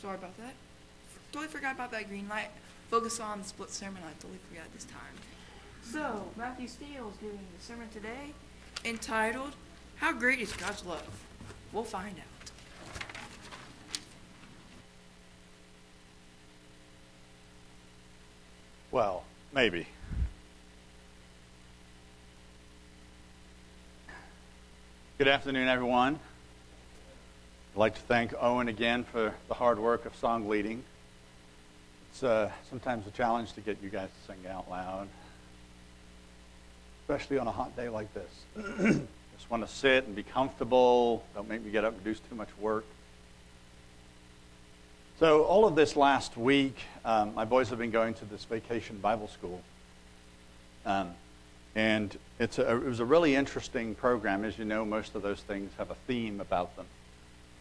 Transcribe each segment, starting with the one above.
Sorry about that. Totally forgot about that green light. Focus on the split sermon. I totally forgot this time. So, Matthew Steele is giving the sermon today entitled, How Great is God's Love? We'll find out. Well, maybe. Good afternoon, everyone. I'd like to thank Owen again for the hard work of song leading. It's uh, sometimes a challenge to get you guys to sing out loud, especially on a hot day like this. Just want to sit and be comfortable. Don't make me get up and do too much work. So, all of this last week, um, my boys have been going to this vacation Bible school. Um, and it's a, it was a really interesting program. As you know, most of those things have a theme about them.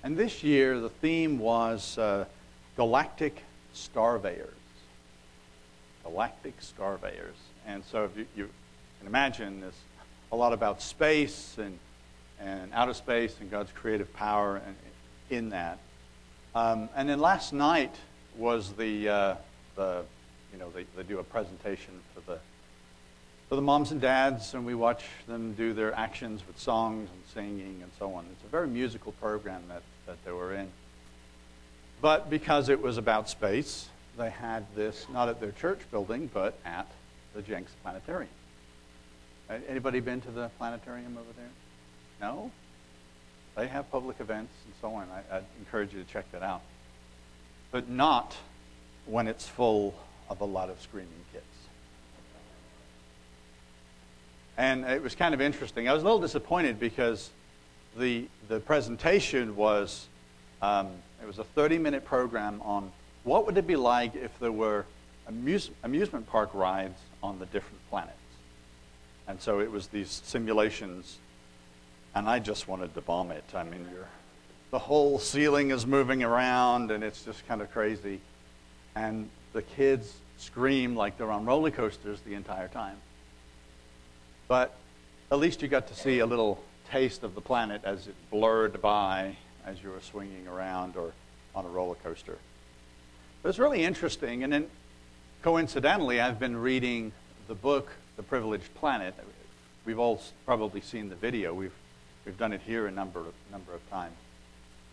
And this year, the theme was uh, Galactic Starveyors. Galactic Starveyors. And so, if you, you can imagine, there's a lot about space and, and outer space and God's creative power and, in that. Um, and then last night was the, uh, the you know, they, they do a presentation for the, for the moms and dads, and we watch them do their actions with songs and singing and so on. It's a very musical program that, that they were in. But because it was about space, they had this not at their church building, but at the Jenks Planetarium. Anybody been to the planetarium over there? No? They have public events and so on. I, would encourage you to check that out. But not when it's full of a lot of screaming kids. And it was kind of interesting. I was a little disappointed because the, the presentation was, um, it was a 30-minute program on what would it be like if there were amuse, amusement park rides on the different planets. And so it was these simulations and I just wanted to vomit. I mean, the whole ceiling is moving around, and it's just kind of crazy. And the kids scream like they're on roller coasters the entire time. But at least you got to see a little taste of the planet as it blurred by as you were swinging around or on a roller coaster. It was really interesting. And then, coincidentally, I've been reading the book, The Privileged Planet. We've all probably seen the video. We've We've done it here a number of, number of times.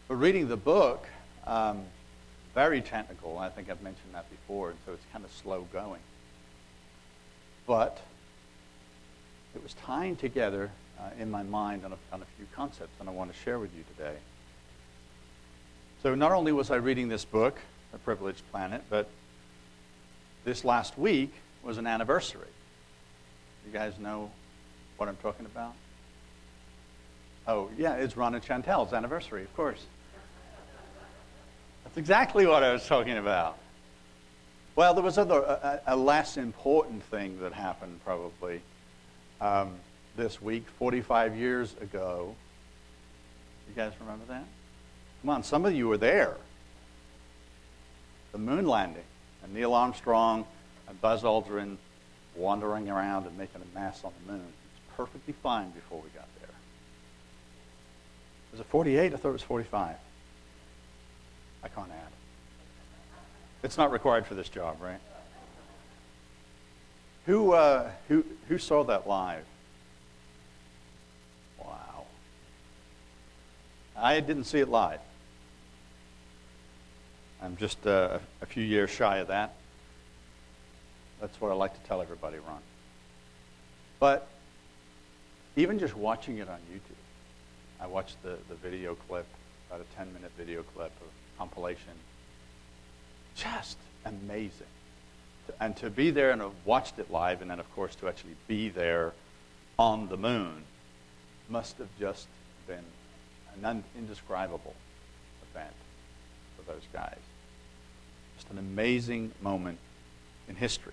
But reading the book, um, very technical. I think I've mentioned that before, and so it's kind of slow going. But it was tying together uh, in my mind on a, on a few concepts, and I want to share with you today. So not only was I reading this book, A Privileged Planet, but this last week was an anniversary. You guys know what I'm talking about? Oh, yeah, it's Ron and Chantel's anniversary, of course. That's exactly what I was talking about. Well, there was other, a, a less important thing that happened probably um, this week, 45 years ago. You guys remember that? Come on, some of you were there. The moon landing, and Neil Armstrong and Buzz Aldrin wandering around and making a mess on the moon. It was perfectly fine before we got there. Was it 48? I thought it was 45. I can't add. It's not required for this job, right? Who, uh, who, who saw that live? Wow. I didn't see it live. I'm just uh, a few years shy of that. That's what I like to tell everybody, Ron. But even just watching it on YouTube, I watched the, the video clip, about a 10 minute video clip of compilation. Just amazing. And to be there and have watched it live, and then, of course, to actually be there on the moon must have just been an indescribable event for those guys. Just an amazing moment in history.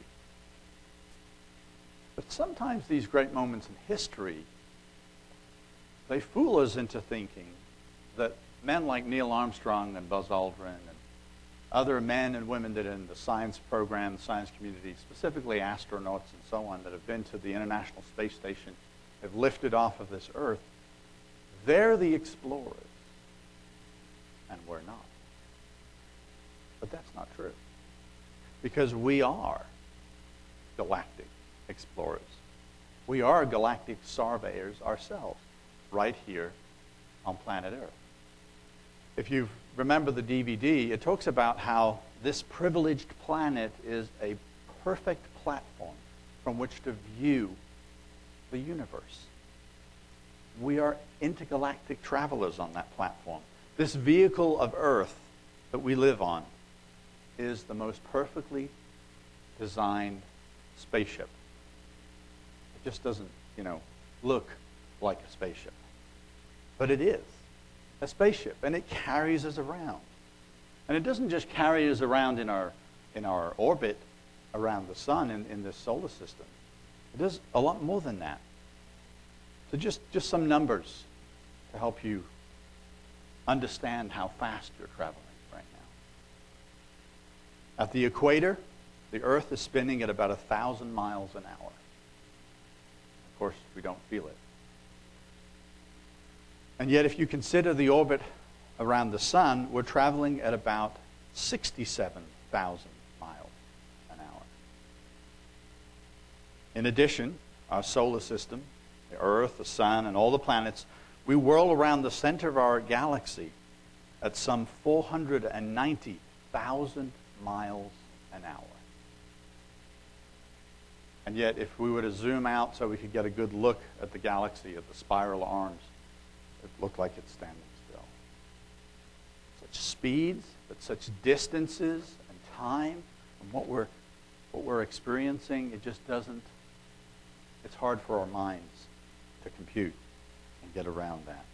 But sometimes these great moments in history they fool us into thinking that men like Neil Armstrong and Buzz Aldrin other men and women that are in the science program, the science community, specifically astronauts and so on, that have been to the International Space Station, have lifted off of this Earth, they're the explorers, and we're not. But that's not true. Because we are galactic explorers. We are galactic surveyors ourselves, right here on planet Earth. If you remember the DVD, it talks about how this privileged planet is a perfect platform from which to view the universe. We are intergalactic travelers on that platform. This vehicle of Earth that we live on is the most perfectly designed spaceship. It just doesn't, you know, look like a spaceship. But it is a spaceship, and it carries us around. And it doesn't just carry us around in our, in our orbit around the sun in, in this solar system. It does a lot more than that. So just, just some numbers to help you understand how fast you're traveling right now. At the equator, the Earth is spinning at about 1,000 miles an hour. Of course, we don't feel it. And yet, if you consider the orbit around the sun, we're traveling at about 67,000 miles an hour. In addition, our solar system, the Earth, the sun, and all the planets, we whirl around the center of our galaxy at some 490,000 miles an hour. And yet, if we were to zoom out so we could get a good look at the galaxy, at the spiral arms, it looked like it's standing still. Such speeds, but such distances and time, and what we're, what we're experiencing, it just doesn't, it's hard for our minds to compute and get around that.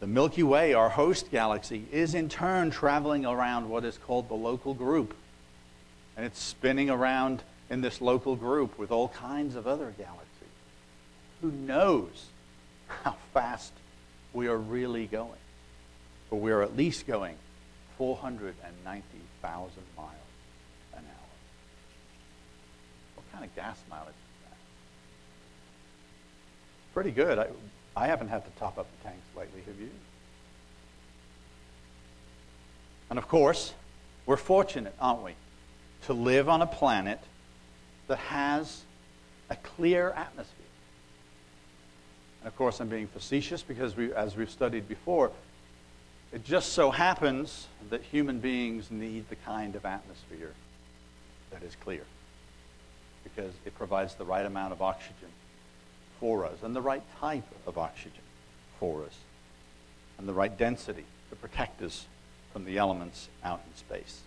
The Milky Way, our host galaxy, is in turn traveling around what is called the local group. And it's spinning around in this local group with all kinds of other galaxies. Who knows how fast we are really going? But we are at least going 490,000 miles an hour. What kind of gas mileage is that? Pretty good. I, I haven't had to top up the tanks lately, have you? And of course, we're fortunate, aren't we, to live on a planet that has a clear atmosphere. Of course, I'm being facetious because, we, as we've studied before, it just so happens that human beings need the kind of atmosphere that is clear because it provides the right amount of oxygen for us and the right type of oxygen for us and the right density to protect us from the elements out in space.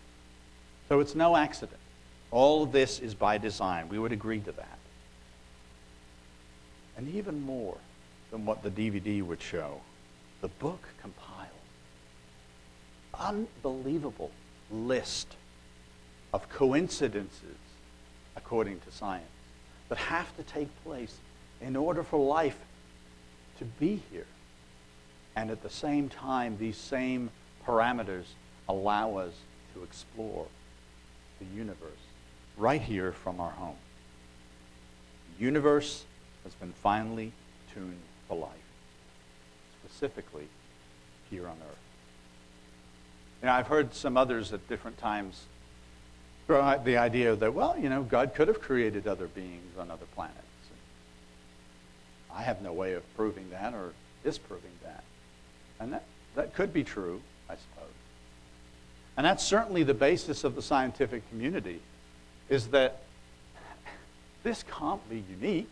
So it's no accident all of this is by design. We would agree to that. And even more than what the DVD would show, the book compiled unbelievable list of coincidences, according to science, that have to take place in order for life to be here. And at the same time, these same parameters allow us to explore the universe right here from our home. The universe has been finely tuned for life, specifically here on Earth. You know, I've heard some others at different times throw out the idea that, well, you know, God could have created other beings on other planets. I have no way of proving that or disproving that. And that, that could be true, I suppose. And that's certainly the basis of the scientific community is that this can't be unique.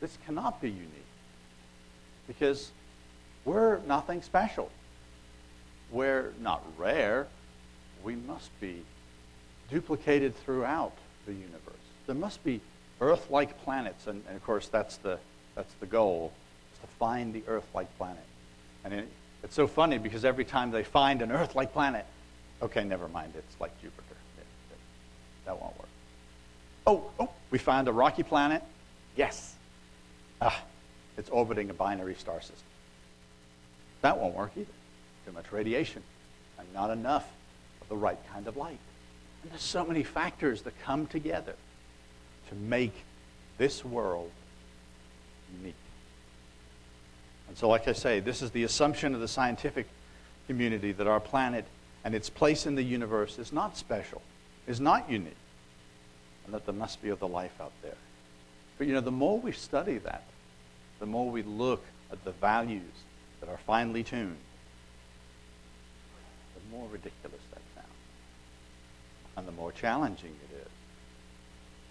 This cannot be unique. Because we're nothing special. We're not rare. We must be duplicated throughout the universe. There must be Earth-like planets, and, and of course that's the, that's the goal, is to find the Earth-like planet. And it, it's so funny because every time they find an Earth-like planet, okay, never mind, it's like Jupiter. That won't work. Oh, oh, we found a rocky planet. Yes. Ah, it's orbiting a binary star system. That won't work either. Too much radiation and not enough of the right kind of light. And there's so many factors that come together to make this world unique. And so, like I say, this is the assumption of the scientific community that our planet and its place in the universe is not special, is not unique, and that there must be other life out there. But you know, the more we study that, the more we look at the values that are finely tuned, the more ridiculous that sounds. And the more challenging it is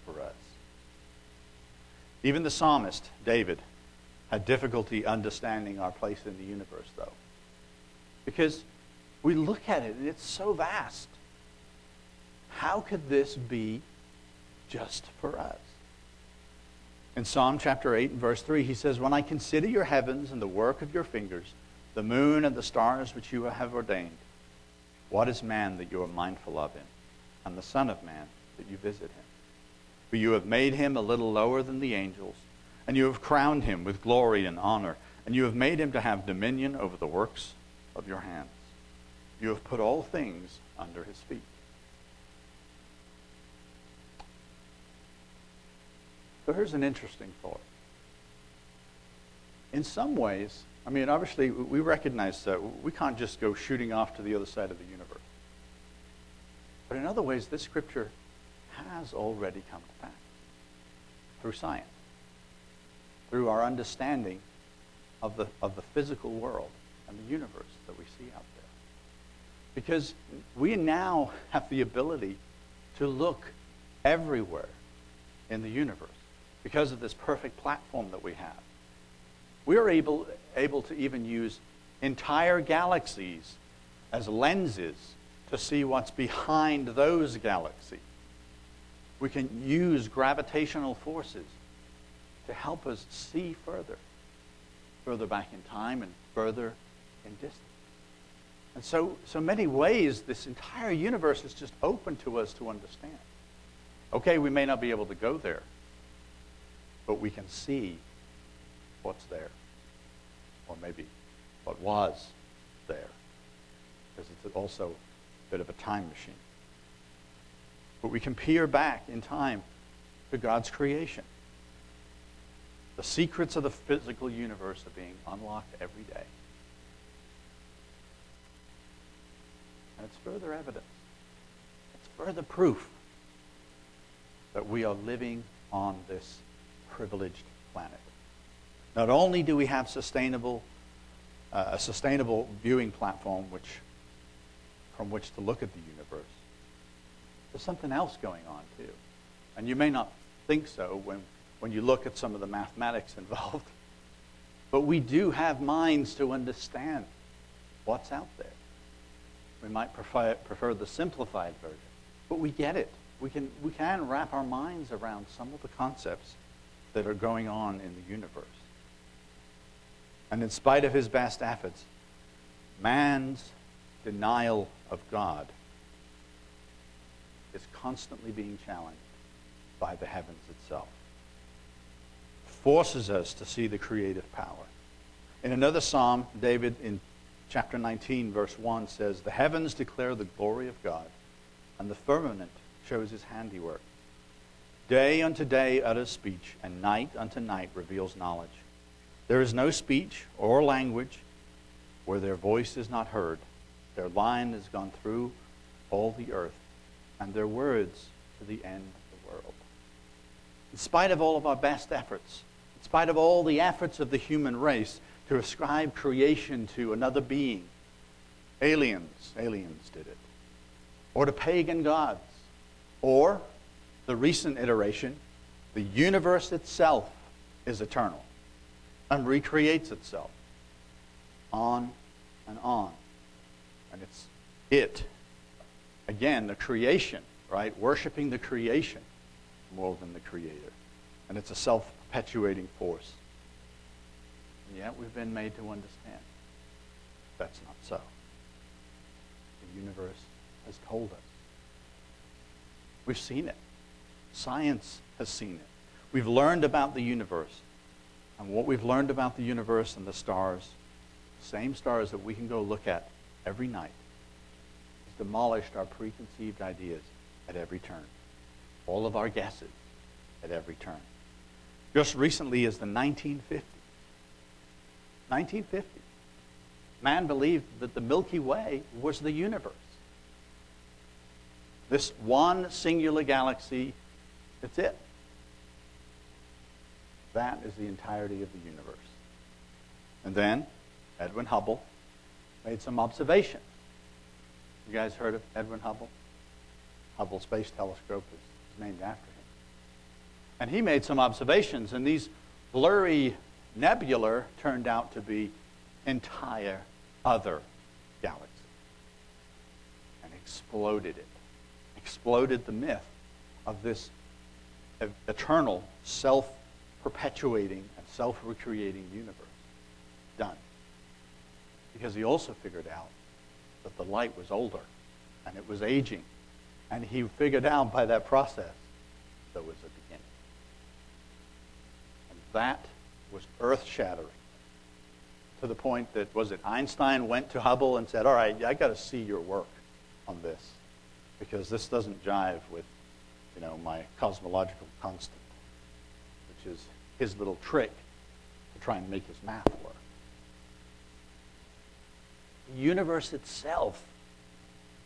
for us. Even the psalmist, David, had difficulty understanding our place in the universe, though. Because we look at it and it's so vast. How could this be just for us? In Psalm chapter 8 and verse 3, he says, When I consider your heavens and the work of your fingers, the moon and the stars which you have ordained, what is man that you are mindful of him, and the Son of Man that you visit him? For you have made him a little lower than the angels, and you have crowned him with glory and honor, and you have made him to have dominion over the works of your hands. You have put all things under his feet. So here's an interesting thought. In some ways, I mean, obviously, we recognize that we can't just go shooting off to the other side of the universe. But in other ways, this scripture has already come to pass through science, through our understanding of the, of the physical world and the universe that we see out there. Because we now have the ability to look everywhere in the universe because of this perfect platform that we have. We are able, able to even use entire galaxies as lenses to see what's behind those galaxies. We can use gravitational forces to help us see further, further back in time and further in distance. And so, so many ways, this entire universe is just open to us to understand. Okay, we may not be able to go there, but we can see what's there, or maybe what was there, because it's also a bit of a time machine. But we can peer back in time to God's creation. The secrets of the physical universe are being unlocked every day. And it's further evidence. It's further proof that we are living on this privileged planet. Not only do we have sustainable, uh, a sustainable viewing platform which, from which to look at the universe, there's something else going on too. And you may not think so when, when you look at some of the mathematics involved. But we do have minds to understand what's out there. We might prefer, prefer the simplified version, but we get it. We can, we can wrap our minds around some of the concepts that are going on in the universe. And in spite of his best efforts, man's denial of God is constantly being challenged by the heavens itself. Forces us to see the creative power. In another psalm, David in chapter 19, verse 1 says, The heavens declare the glory of God, and the firmament shows his handiwork. Day unto day utters speech, and night unto night reveals knowledge. There is no speech or language where their voice is not heard. Their line has gone through all the earth, and their words to the end of the world. In spite of all of our best efforts, in spite of all the efforts of the human race, to ascribe creation to another being. Aliens, aliens did it. Or to pagan gods. Or, the recent iteration, the universe itself is eternal and recreates itself. On and on. And it's it. Again, the creation, right? Worshipping the creation more than the creator. And it's a self perpetuating force. And yet we've been made to understand that's not so. The universe has told us. We've seen it. Science has seen it. We've learned about the universe. And what we've learned about the universe and the stars, same stars that we can go look at every night, has demolished our preconceived ideas at every turn. All of our guesses at every turn. Just recently as the 1950s, 1950. Man believed that the Milky Way was the universe. This one singular galaxy, that's it. That is the entirety of the universe. And then Edwin Hubble made some observations. You guys heard of Edwin Hubble? Hubble Space Telescope is, named after him. And he made some observations, and these blurry nebula turned out to be entire other galaxies and exploded it. Exploded the myth of this eternal, self perpetuating, and self recreating universe. Done. Because he also figured out that the light was older and it was aging. And he figured out by that process there was a beginning. And that was earth shattering to the point that, was it Einstein went to Hubble and said, All right, I got to see your work on this because this doesn't jive with you know, my cosmological constant, which is his little trick to try and make his math work. The universe itself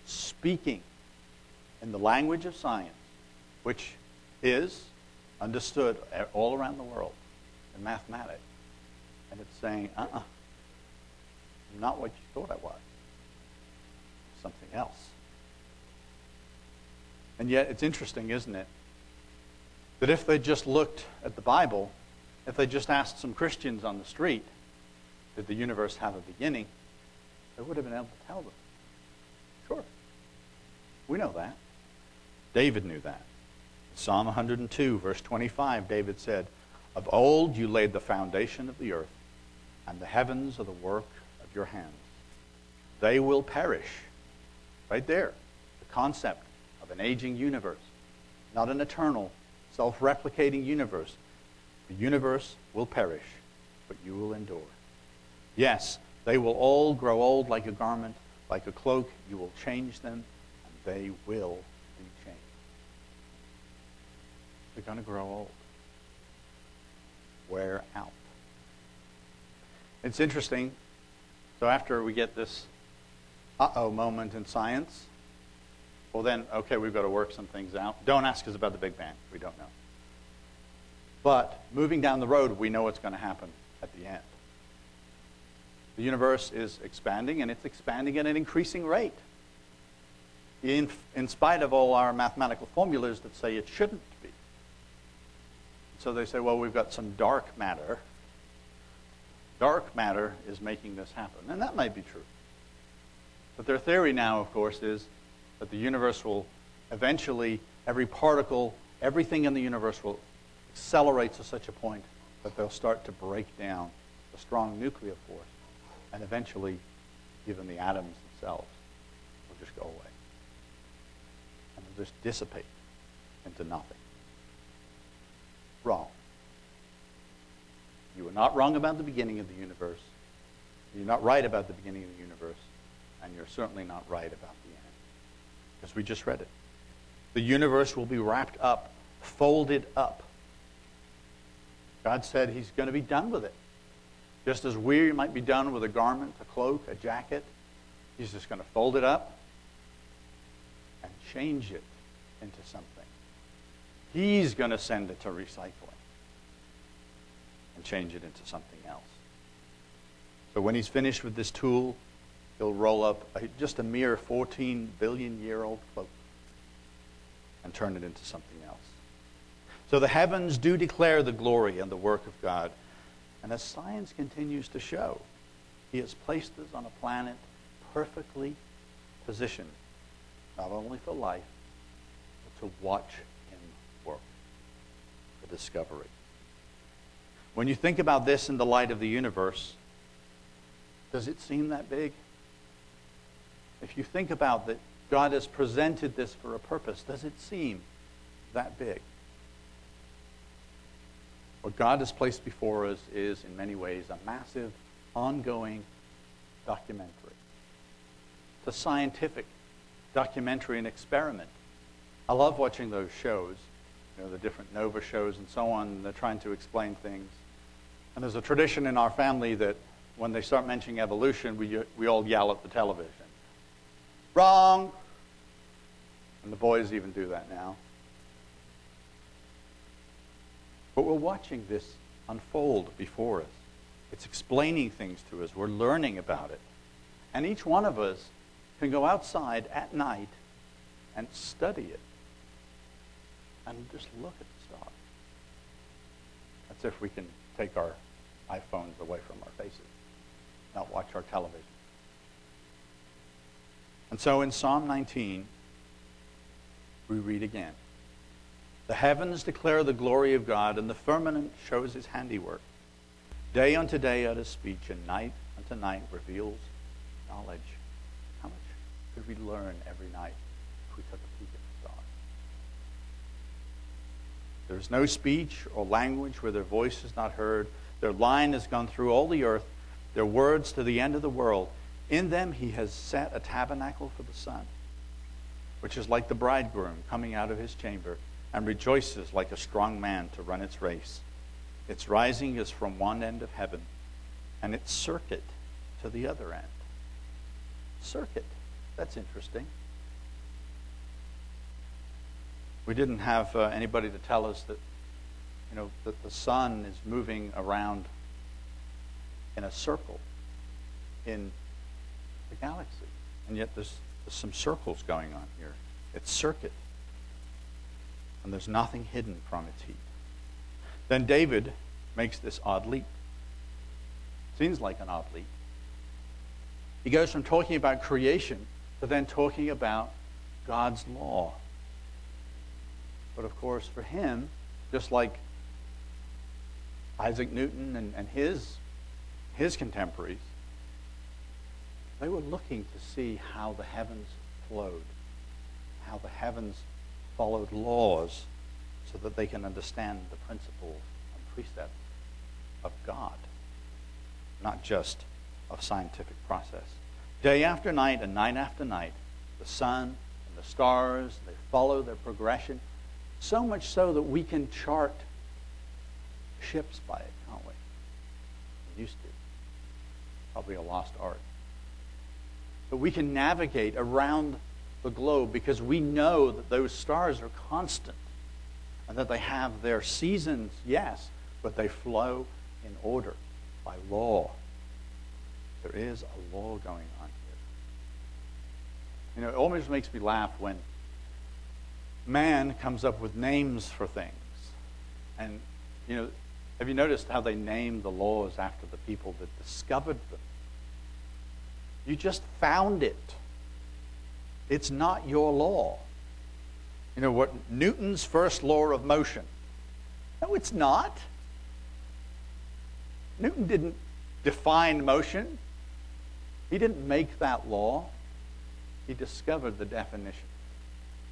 speaking in the language of science, which is understood all around the world in mathematics. And it's saying, uh uh-uh, uh, I'm not what you thought I was. Something else. And yet, it's interesting, isn't it? That if they just looked at the Bible, if they just asked some Christians on the street, did the universe have a beginning? They would have been able to tell them. Sure. We know that. David knew that. Psalm 102, verse 25, David said, Of old you laid the foundation of the earth, and the heavens are the work of your hands. They will perish. Right there. The concept of an aging universe, not an eternal, self replicating universe. The universe will perish, but you will endure. Yes, they will all grow old like a garment, like a cloak. You will change them, and they will be changed. They're going to grow old, wear out. It's interesting. So after we get this uh oh moment in science, well, then, okay, we've got to work some things out. Don't ask us about the Big Bang. We don't know. But moving down the road, we know what's going to happen at the end. The universe is expanding, and it's expanding at an increasing rate. In, in spite of all our mathematical formulas that say it shouldn't be. So they say, well, we've got some dark matter. Dark matter is making this happen. And that might be true. But their theory now, of course, is that the universe will eventually, every particle, everything in the universe will accelerate to such a point that they'll start to break down the strong nuclear force and eventually even the atoms themselves will just go away. And they'll just dissipate into nothing. Wrong. You were not wrong about the beginning of the universe. You're not right about the beginning of the universe. And you're certainly not right about Because we just read it. The universe will be wrapped up, folded up. God said he's going to be done with it. Just as we might be done with a garment, a cloak, a jacket, he's just going to fold it up and change it into something. He's going to send it to recycling and change it into something else. So when he's finished with this tool, he'll roll up a, just a mere 14 billion year old cloak and turn it into something else. So the heavens do declare the glory and the work of God. And as science continues to show, he has placed us on a planet perfectly positioned, not only for life, but to watch him work, for discovery. When you think about this in the light of the universe, does it seem that big? If you think about that God has presented this for a purpose, does it seem that big? What God has placed before us is, in many ways, a massive, ongoing documentary. It's a scientific documentary and experiment. I love watching those shows, you know, the different NOVA shows and so on. And They're trying to explain things. And there's a tradition in our family that when they start mentioning evolution, we, we all yell at the television. Wrong. And the boys even do that now. But we're watching this unfold before us. It's explaining things to us. We're learning about it. And each one of us can go outside at night and study it and just look at the stars. That's if we can take our iPhones away from our faces, not watch our television. And so in Psalm 19, we read again The heavens declare the glory of God, and the firmament shows his handiwork. Day unto day utters speech, and night unto night reveals knowledge. How much could we learn every night if we took a peek at stars? There is no speech or language where their voice is not heard. Their line has gone through all the earth, their words to the end of the world. In them he has set a tabernacle for the sun, which is like the bridegroom coming out of his chamber and rejoices like a strong man to run its race. Its rising is from one end of heaven, and its circuit to the other end. Circuit. That's interesting. We didn't have uh, anybody to tell us that, you know, that the sun is moving around in a circle in the galaxy. And yet there's, there's some circles going on here. It's circuit. And there's nothing hidden from its heat. Then David makes this odd leap. Seems like an odd leap. He goes from talking about creation to then talking about God's law. But of course, for him, just like Isaac Newton and, and his, his contemporaries, they were looking to see how the heavens flowed, how the heavens followed laws so that they can understand the principles and precepts of God, not just of scientific process. Day after night and night after night, the sun and the stars, they follow their progression, so much so that we can chart ships by it, can't we? We used to. Probably a lost art. But we can navigate around the globe because we know that those stars are constant and that they have their seasons, yes, but they flow in order by law. There is a law going on here. You know, it always makes me laugh when man comes up with names for things. And, you know, have you noticed how they name the laws after the people that discovered them? You just found it. It's not your law. You know what? Newton's first law of motion. No, it's not. Newton didn't define motion, he didn't make that law. He discovered the definition,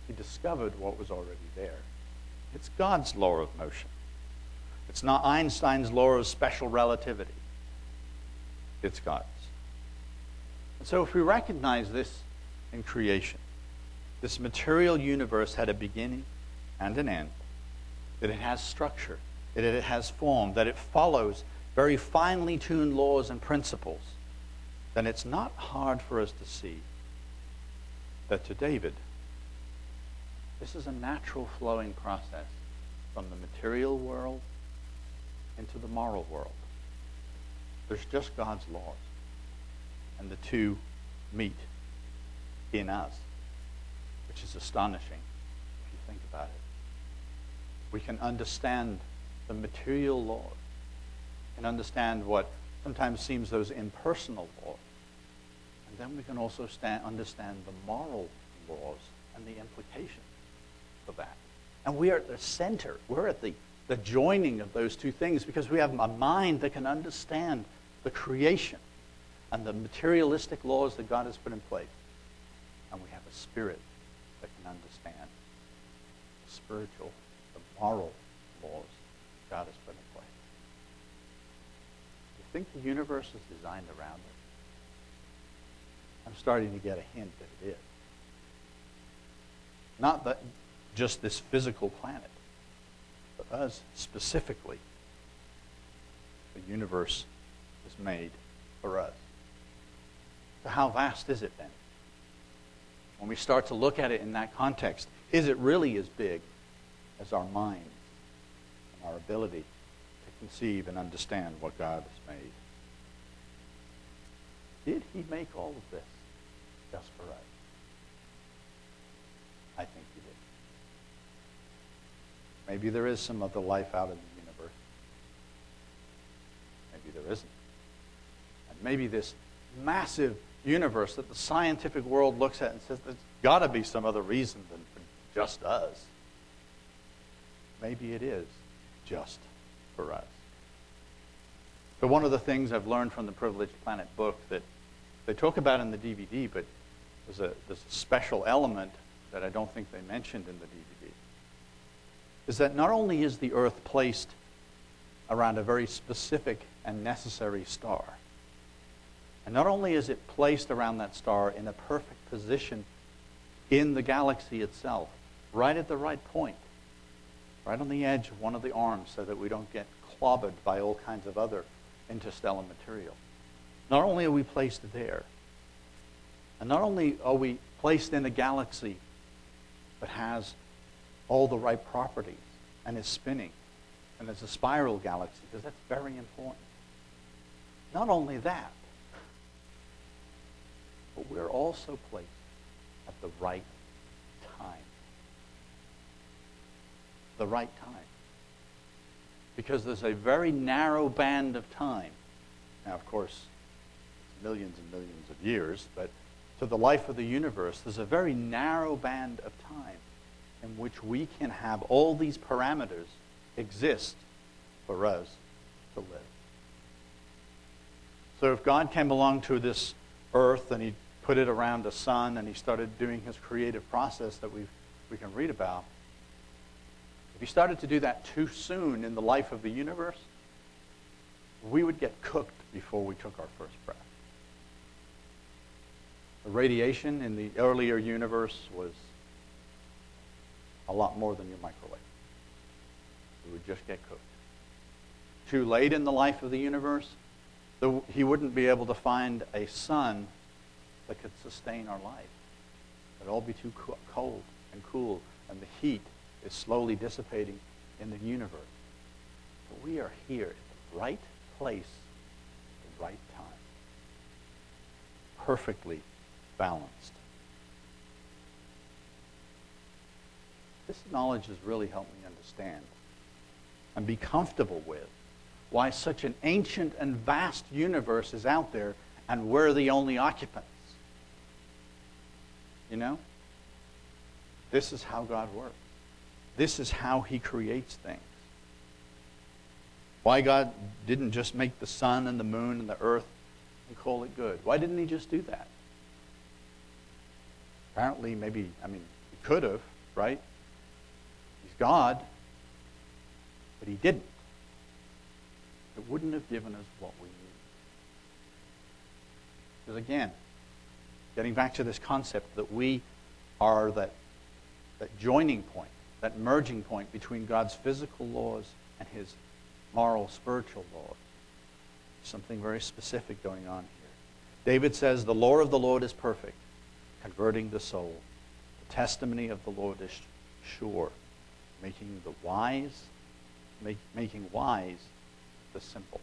he discovered what was already there. It's God's law of motion. It's not Einstein's law of special relativity. It's God's. And so, if we recognize this in creation, this material universe had a beginning and an end, that it has structure, that it has form, that it follows very finely tuned laws and principles, then it's not hard for us to see that to David, this is a natural flowing process from the material world into the moral world. There's just God's laws, and the two meet in us, which is astonishing if you think about it. We can understand the material laws and understand what sometimes seems those impersonal laws. And then we can also stand, understand the moral laws and the implications of that. And we are at the center. We're at the, the joining of those two things because we have a mind that can understand the creation and the materialistic laws that God has put in place. And we have a spirit that can understand the spiritual, the moral laws God has put in place You think the universe is designed around it? I'm starting to get a hint that it is. Not that just this physical planet, but us specifically. The universe is made for us. So how vast is it then? when we start to look at it in that context, is it really as big as our mind and our ability to conceive and understand what God has made? Did he make all of this just for us? I think he did. Maybe there is some other life out in the universe. Maybe there isn't. And maybe this massive universe that the scientific world looks at and says there's got to be some other reason than just us. Maybe it is just for us. But one of the things I've learned from the Privileged Planet book that they talk about in the DVD, but there's a, there's a special element that I don't think they mentioned in the DVD, is that not only is the Earth placed around a very specific and necessary star, and not only is it placed around that star in a perfect position in the galaxy itself, right at the right point, right on the edge of one of the arms so that we don't get clobbered by all kinds of other interstellar material. Not only are we placed there, and not only are we placed in a galaxy that has all the right properties and is spinning, and it's a spiral galaxy, because that's very important. Not only that, but we're also placed at the right time. The right time. Because there's a very narrow band of time. Now, of course, millions and millions of years, but to the life of the universe, there's a very narrow band of time in which we can have all these parameters exist for us to live. So if God came along to this earth and he put it around the sun and he started doing his creative process that we we can read about, if he started to do that too soon in the life of the universe, we would get cooked before we took our first breath. The radiation in the earlier universe was a lot more than your microwave. We would just get cooked. Too late in the life of the universe, the, he wouldn't be able to find a sun that could sustain our life. It'd all be too co- cold and cool, and the heat is slowly dissipating in the universe. But we are here at the right place at the right time. Perfectly balanced. This knowledge has really helped me understand and be comfortable with why such an ancient and vast universe is out there and we're the only occupants. You know? This is how God works. This is how He creates things. Why God didn't just make the sun and the moon and the earth and call it good. Why didn't He just do that? Apparently, maybe, I mean, He could have, right? He's God, but He didn't. It wouldn't have given us what we need. Because again, getting back to this concept that we are that, that joining point, that merging point between God's physical laws and his moral, spiritual laws. Something very specific going on here. David says, The law of the Lord is perfect, converting the soul. The testimony of the Lord is sure, making the wise, make, making wise the simple.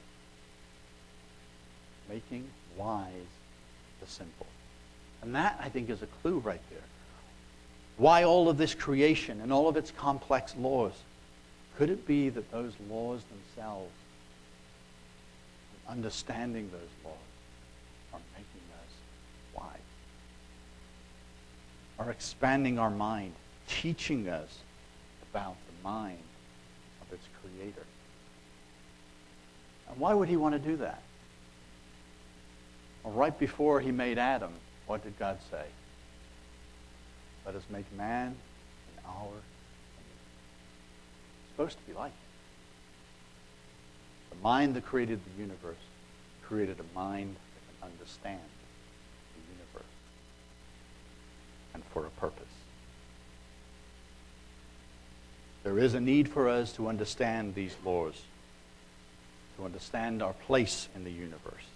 Making wise the simple. And that, I think, is a clue right there. Why all of this creation and all of its complex laws? Could it be that those laws themselves, understanding those laws, are making us wise? Are expanding our mind, teaching us about the mind of its creator? And why would he want to do that? Well, right before he made Adam, what did God say? Let us make man in our image. It's supposed to be like it. The mind that created the universe created a mind that can understand the universe and for a purpose. There is a need for us to understand these laws, to understand our place in the universe.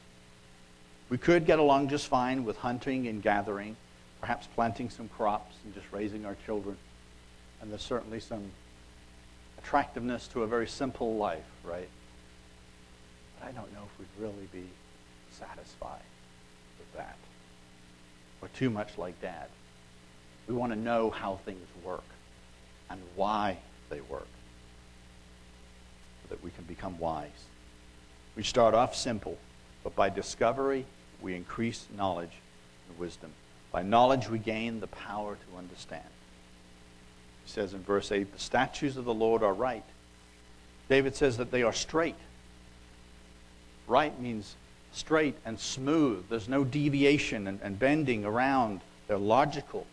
We could get along just fine with hunting and gathering, perhaps planting some crops and just raising our children. And there's certainly some attractiveness to a very simple life, right? But I don't know if we'd really be satisfied with that. Or too much like dad. We want to know how things work and why they work so that we can become wise. We start off simple, but by discovery, we increase knowledge and wisdom. By knowledge, we gain the power to understand. He says in verse 8, The statutes of the Lord are right. David says that they are straight. Right means straight and smooth. There's no deviation and, and bending around. They're logical,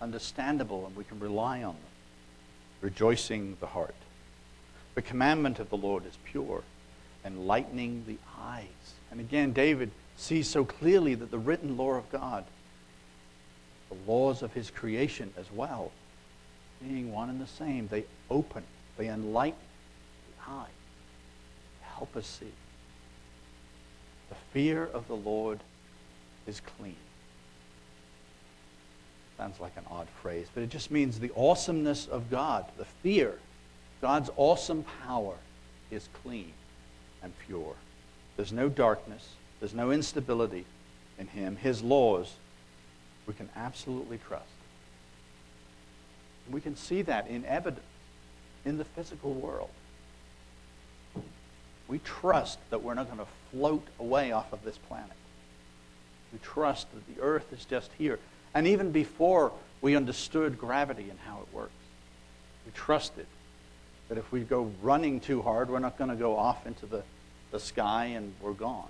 understandable, and we can rely on them. Rejoicing the heart. The commandment of the Lord is pure, enlightening the eyes. And again, David sees so clearly that the written law of God, the laws of his creation as well, being one and the same, they open, they enlighten the eye, help us see. The fear of the Lord is clean. Sounds like an odd phrase, but it just means the awesomeness of God, the fear, God's awesome power is clean and pure. There's no darkness, there's no instability in Him. His laws we can absolutely trust. We can see that in evidence in the physical world. We trust that we're not going to float away off of this planet. We trust that the earth is just here. And even before we understood gravity and how it works, we trusted that if we go running too hard, we're not going to go off into the, the sky and we're gone.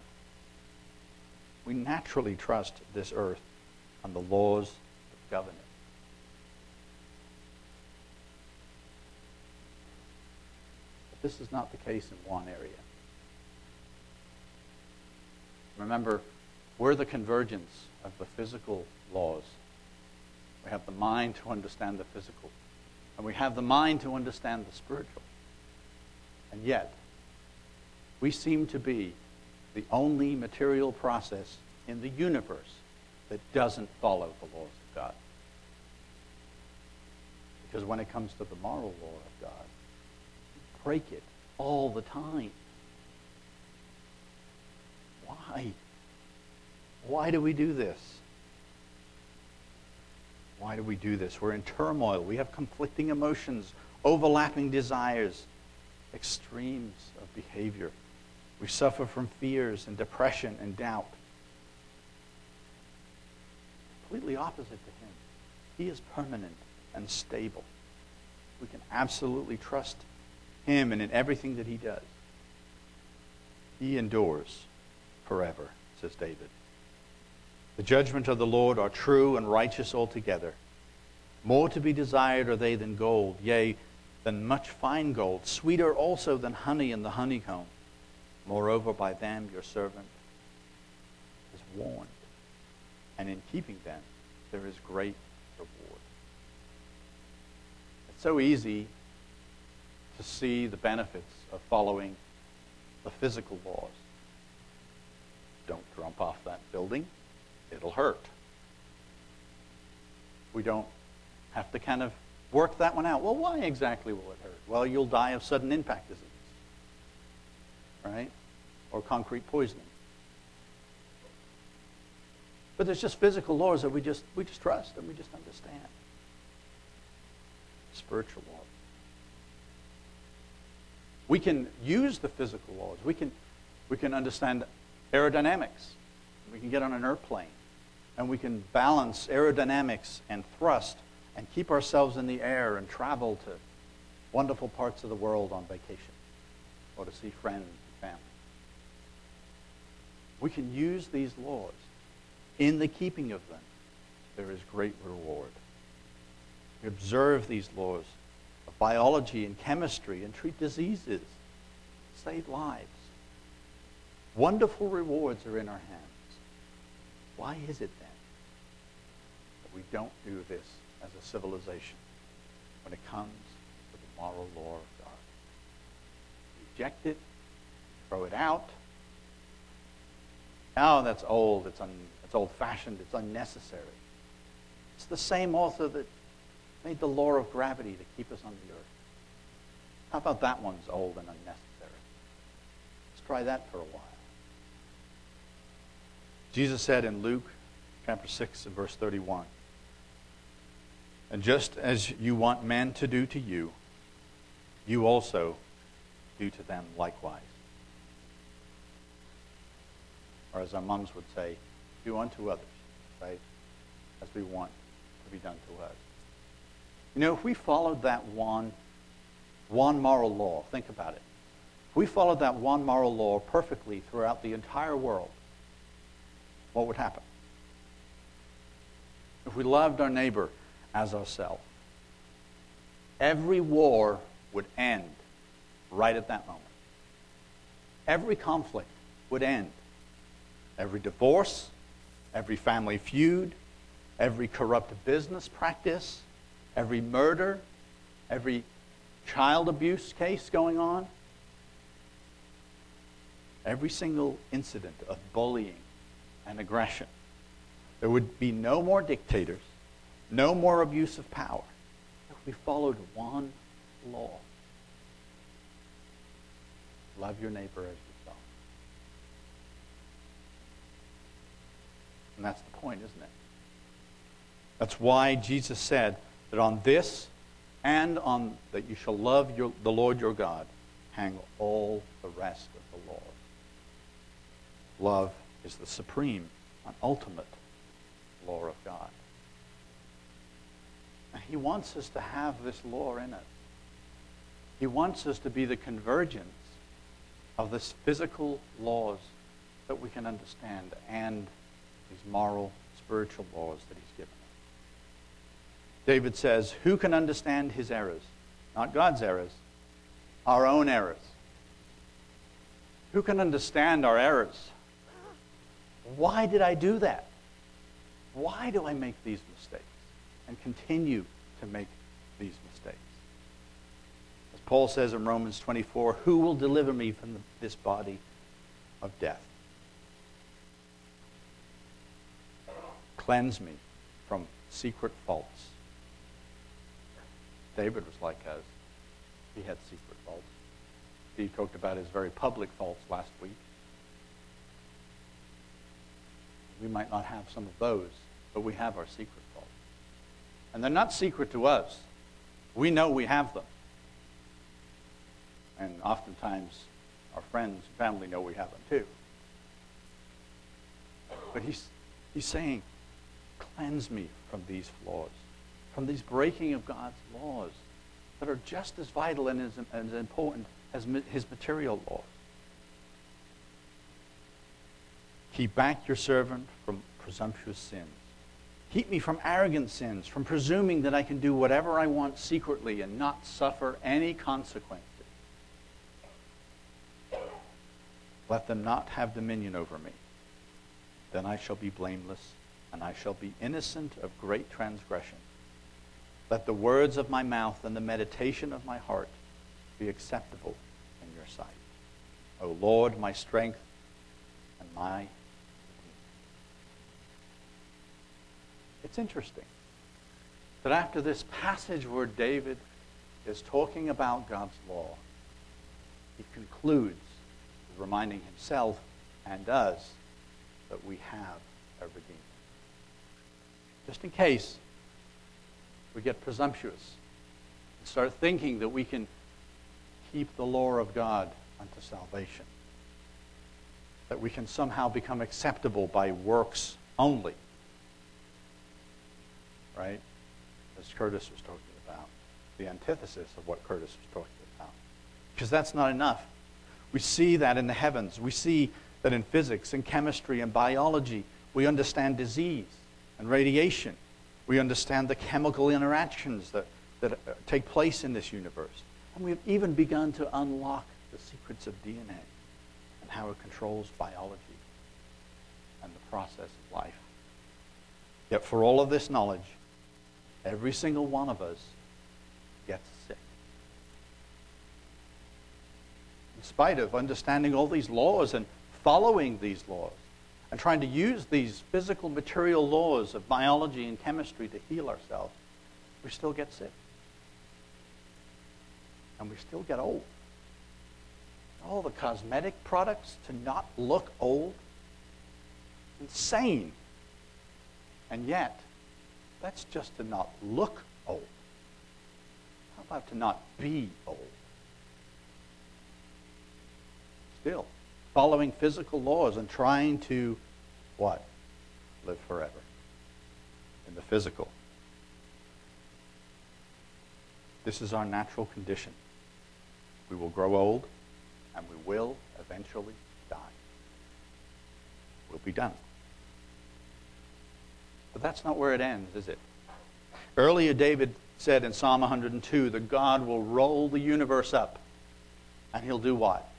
We naturally trust this earth and the laws that govern it. But this is not the case in one area. Remember, we're the convergence of the physical laws. We have the mind to understand the physical, and we have the mind to understand the spiritual. And yet, we seem to be the only material process in the universe that doesn't follow the laws of God. Because when it comes to the moral law of God, we break it all the time. Why? Why do we do this? Why do we do this? We're in turmoil. We have conflicting emotions, overlapping desires, extremes of behavior. We suffer from fears and depression and doubt. Completely opposite to Him. He is permanent and stable. We can absolutely trust Him and in everything that He does. He endures forever, says David. The judgment of the Lord are true and righteous altogether. More to be desired are they than gold, yea, than much fine gold, sweeter also than honey in the honeycomb. Moreover, by them your servant is warned, and in keeping them there is great reward. It's so easy to see the benefits of following the physical laws. Don't jump off that building, it'll hurt. We don't have to kind of work that one out. Well, why exactly will it hurt? Well, you'll die of sudden impact disease, right? Or concrete poisoning. But there's just physical laws that we just we just trust and we just understand. Spiritual laws. We can use the physical laws. We can we can understand aerodynamics. We can get on an airplane and we can balance aerodynamics and thrust and keep ourselves in the air and travel to wonderful parts of the world on vacation or to see friends family. We can use these laws. In the keeping of them, there is great reward. We observe these laws of biology and chemistry and treat diseases, save lives. Wonderful rewards are in our hands. Why is it then that we don't do this as a civilization when it comes to the moral law of God? Reject it, throw it out. Oh, that's old. It's, it's old fashioned. It's unnecessary. It's the same author that made the law of gravity to keep us on the earth. How about that one's old and unnecessary? Let's try that for a while. Jesus said in Luke chapter 6 and verse 31, And just as you want men to do to you, you also do to them likewise. Or as our moms would say, do unto others, right? As we want to be done to us. You know, if we followed that one, one moral law, think about it. If we followed that one moral law perfectly throughout the entire world, what would happen? If we loved our neighbor as ourselves, every war would end right at that moment. Every conflict would end. Every divorce, every family feud, every corrupt business practice, every murder, every child abuse case going on, every single incident of bullying and aggression. There would be no more dictators, no more abuse of power if we followed one law. Love your neighbor as And that's the point, isn't it? That's why Jesus said that on this and on that you shall love your, the Lord your God hang all the rest of the law. Love is the supreme and ultimate law of God. He wants us to have this law in us. He wants us to be the convergence of this physical laws that we can understand and these moral, spiritual laws that he's given. David says, Who can understand his errors? Not God's errors, our own errors. Who can understand our errors? Why did I do that? Why do I make these mistakes and continue to make these mistakes? As Paul says in Romans 24, who will deliver me from this body of death? Cleanse me from secret faults. David was like us. He had secret faults. He talked about his very public faults last week. We might not have some of those, but we have our secret faults. And they're not secret to us. We know we have them. And oftentimes, our friends and family know we have them too. But he's, he's saying, cleanse me from these flaws, from these breaking of God's laws that are just as vital and as, as important as his material laws. Keep back your servant from presumptuous sins. Keep me from arrogant sins, from presuming that I can do whatever I want secretly and not suffer any consequences. Let them not have dominion over me. Then I shall be blameless, and I shall be innocent of great transgression. Let the words of my mouth and the meditation of my heart be acceptable in your sight. O Lord, my strength and my It's interesting that after this passage where David is talking about God's law, he concludes reminding himself and us that we have. Just in case we get presumptuous and start thinking that we can keep the law of God unto salvation, that we can somehow become acceptable by works only right? As Curtis was talking about, the antithesis of what Curtis was talking about. Because that's not enough. We see that in the heavens. We see that in physics and chemistry and biology. We understand disease and radiation. We understand the chemical interactions that, that uh, take place in this universe. And we've even begun to unlock the secrets of DNA and how it controls biology and the process of life. Yet, for all of this knowledge, Every single one of us gets sick. In spite of understanding all these laws and following these laws and trying to use these physical material laws of biology and chemistry to heal ourselves, we still get sick. And we still get old. All the cosmetic products to not look old. Insane. And yet, that's just to not look old. How about to not be old? Still, following physical laws and trying to, what? Live forever in the physical. This is our natural condition. We will grow old and we will eventually die. We'll be done. But that's not where it ends, is it? Earlier, David said in Psalm 102 that God will roll the universe up and he'll do what?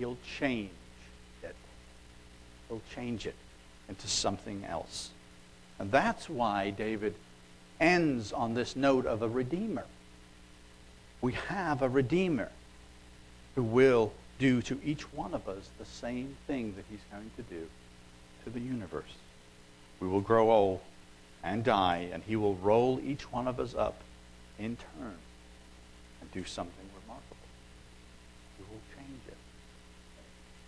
He'll change it. He'll change it into something else. And that's why David ends on this note of a redeemer. We have a redeemer who will do to each one of us the same thing that he's going to do to the universe. We will grow old and die, and he will roll each one of us up in turn and do something remarkable. He will change it.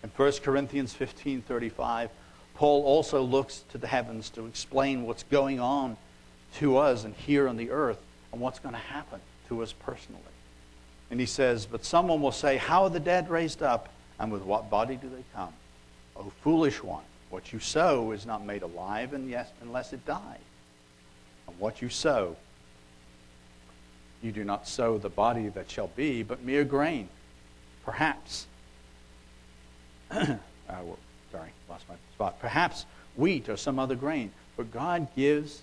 In 1 Corinthians 15:35, Paul also looks to the heavens to explain what's going on to us and here on the earth and what's going to happen to us personally. And he says, But someone will say, How are the dead raised up? And with what body do they come? O foolish one, what you sow is not made alive unless it dies. And what you sow, you do not sow the body that shall be, but mere grain. Perhaps, uh, sorry, lost my spot. Perhaps wheat or some other grain. But God gives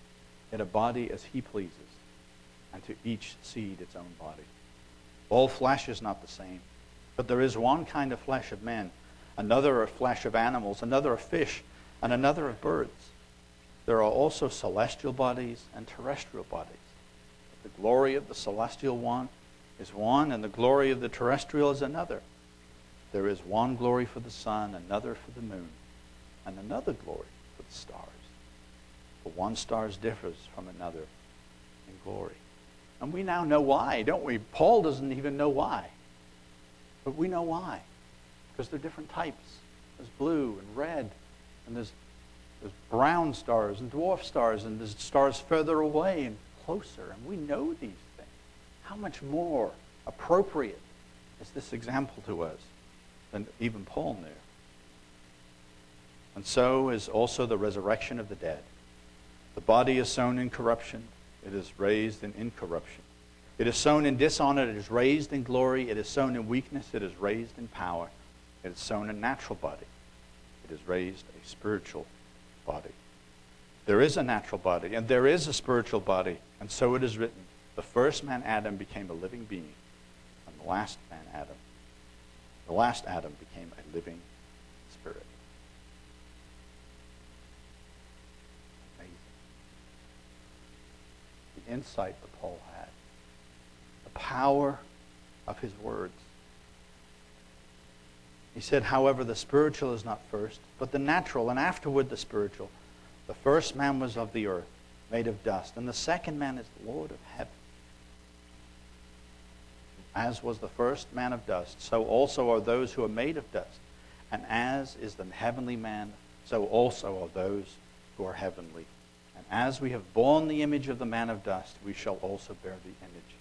it a body as He pleases, and to each seed its own body. All flesh is not the same, but there is one kind of flesh of men, another of flesh of animals, another of fish, and another of birds. There are also celestial bodies and terrestrial bodies. The glory of the celestial one is one, and the glory of the terrestrial is another. There is one glory for the sun, another for the moon, and another glory for the stars. For one star differs from another in glory. And we now know why, don't we? Paul doesn't even know why. But we know why. Because they're different types. There's blue and red, and there's, there's brown stars and dwarf stars, and there's stars further away and closer. And we know these things. How much more appropriate is this example to us than even Paul knew? And so is also the resurrection of the dead. The body is sown in corruption it is raised in incorruption. It is sown in dishonor, it is raised in glory. It is sown in weakness, it is raised in power. It is sown a natural body, it is raised a spiritual body. There is a natural body, and there is a spiritual body, and so it is written the first man, Adam, became a living being, and the last man, Adam, the last Adam became a living spirit. Amazing. The insight that Paul had, the power of his words. He said, however, the spiritual is not first, but the natural, and afterward the spiritual. The first man was of the earth, made of dust, and the second man is Lord of heaven. As was the first man of dust, so also are those who are made of dust. And as is the heavenly man, so also are those who are heavenly And as we have borne the image of the man of dust, we shall also bear the image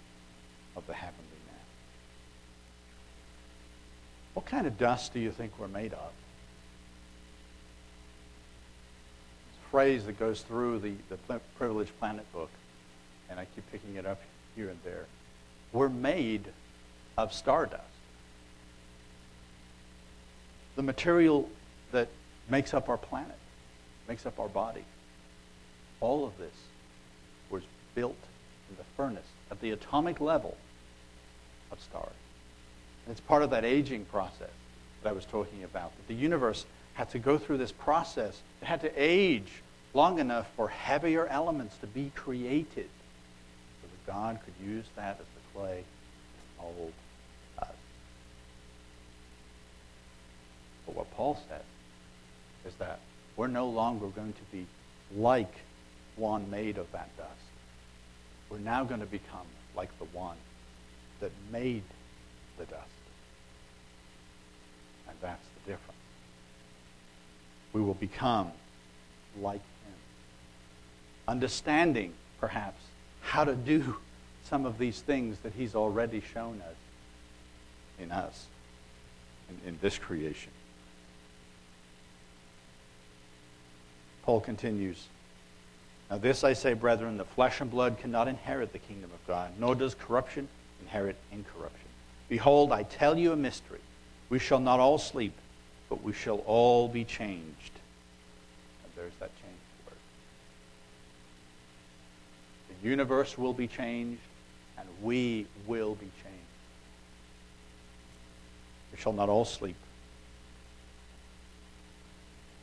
of the heavenly man. What kind of dust do you think we're made of? Phrase that goes through the, the Privileged Planet book, and I keep picking it up here and there. We're made of stardust. The material that makes up our planet, makes up our body. All of this was built in the furnace at the atomic level of stars. And it's part of that aging process that I was talking about. That the universe had to go through this process. It had to age long enough for heavier elements to be created so that God could use that as the clay to mold us. Uh, but what Paul says is that we're no longer going to be like one made of that dust. We're now going to become like the one that made the dust. And that's the difference. We will become like him. Understanding, perhaps, how to do some of these things that he's already shown us in us, in, in this creation. Paul continues. Now, this I say, brethren, the flesh and blood cannot inherit the kingdom of God, nor does corruption inherit incorruption. Behold, I tell you a mystery. We shall not all sleep, but we shall all be changed. And there's that change word. The universe will be changed, we will be changed. We shall not all sleep,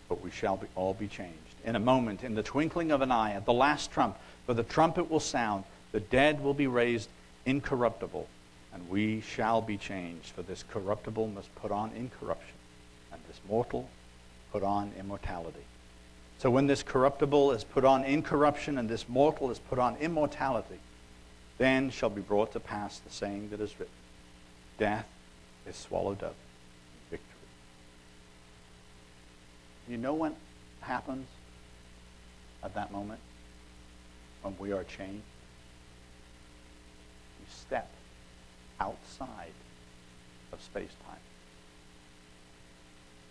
but we shall be, all be changed. In a moment, in the twinkling of an eye, at the last trump, for the trumpet will sound, the dead will be raised incorruptible, and we shall be changed. For this corruptible must put on incorruption, and this mortal put on immortality. So when this corruptible is put on incorruption, and this mortal is put on immortality, then shall be brought to pass the saying that is written Death is swallowed up in victory. You know what happens at that moment when we are changed? You step outside of space time.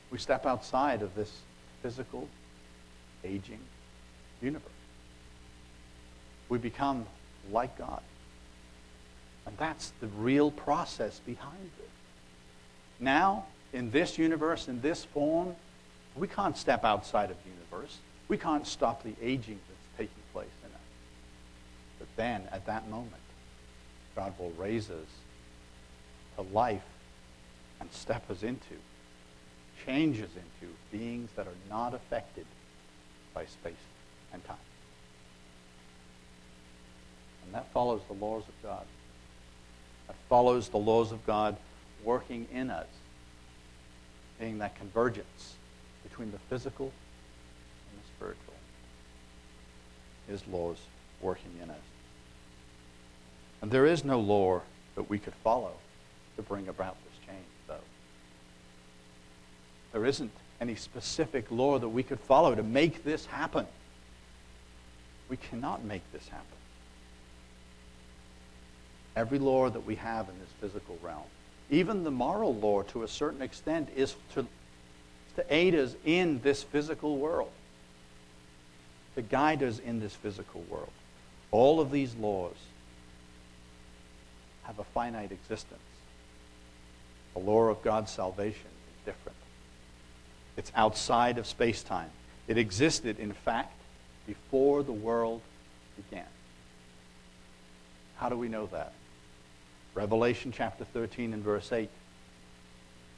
We step outside of this physical, aging universe. We become like God. And that's the real process behind it. Now, in this universe, in this form, we can't step outside of the universe. We can't stop the aging that's taking place in us. But then, at that moment, God will raise us to life and step us into, change us into beings that are not affected by space and time. And that follows the laws of God. That follows the laws of God working in us, being that convergence between the physical and the spiritual. His laws working in us. And there is no law that we could follow to bring about this change, though. There isn't any specific law that we could follow to make this happen. We cannot make this happen. Every law that we have in this physical realm even the moral law, to a certain extent, is to, to aid us in this physical world, to guide us in this physical world. All of these laws have a finite existence. The law of God's salvation is different. It's outside of space time. It existed, in fact, before the world began. How do we know that? Revelation chapter 13 and verse 8.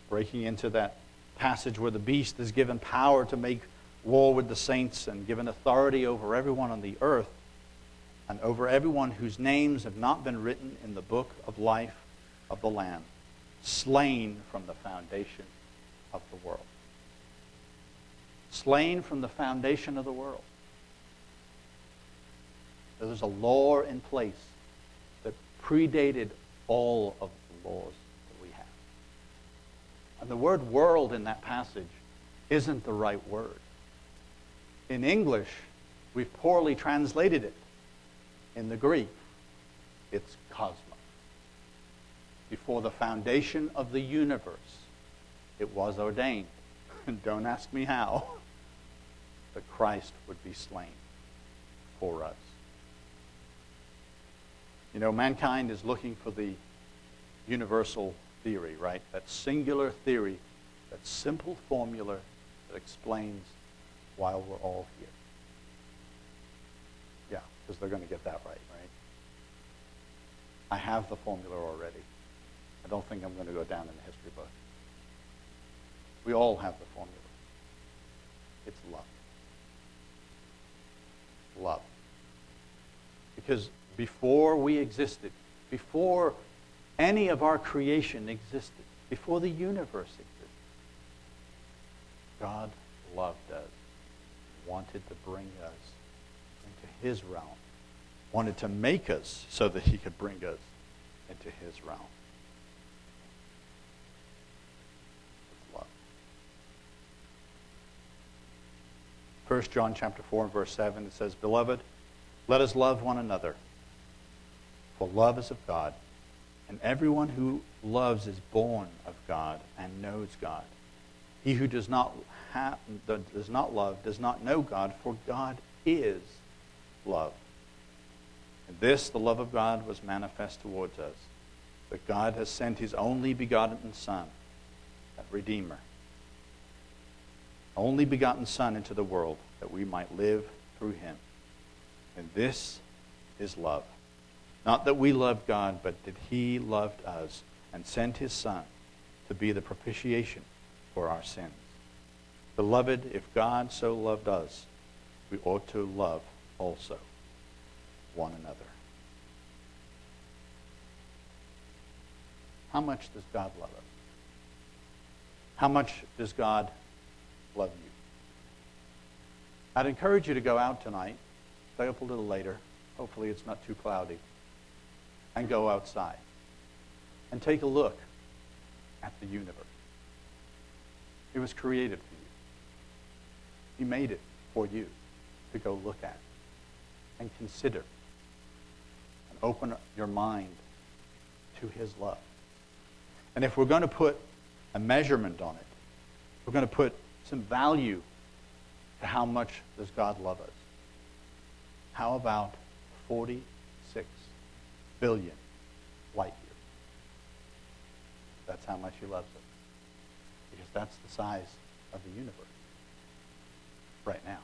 Breaking into that passage where the beast is given power to make war with the saints and given authority over everyone on the earth and over everyone whose names have not been written in the book of life of the Lamb, slain from the foundation of the world. Slain from the foundation of the world. There's a law in place that predated all of the laws that we have. And the word world in that passage isn't the right word. In English, we've poorly translated it. In the Greek, it's cosmos. Before the foundation of the universe, it was ordained. And don't ask me how, that Christ would be slain for us. You know, mankind is looking for the universal theory, right? That singular theory, that simple formula that explains why we're all here. Yeah, because they're going to get that right, right? I have the formula already. I don't think I'm going to go down in the history book. We all have the formula. It's love. Love. Because before we existed, before any of our creation existed, before the universe existed, God loved us, wanted to bring us into his realm, wanted to make us so that he could bring us into his realm. Love. 1 John chapter 4 and verse 7 it says, Beloved, let us love one another, for love is of God, and everyone who loves is born of God and knows God. He who does not does not love does not know God, for God is love. And this, the love of God, was manifest towards us, that God has sent his only begotten Son, that Redeemer, only begotten Son into the world, that we might live through him. And this is love. Not that we loved God, but that he loved us and sent his Son to be the propitiation for our sins. Beloved, if God so loved us, we ought to love also one another. How much does God love us? How much does God love you? I'd encourage you to go out tonight, stay up a little later. Hopefully, it's not too cloudy. And go outside and take a look at the universe. It was created for you. He made it for you to go look at and consider and open your mind to his love. And if we're going to put a measurement on it, we're going to put some value to how much does God love us. How about 46 billion light years? That's how much he loves us. Because that's the size of the universe right now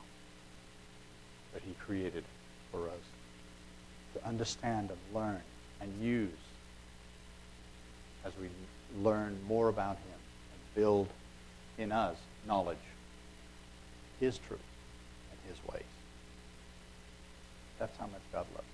that he created for us to understand and learn and use as we learn more about him and build in us knowledge, his truth, and his ways. That's how much God loves us.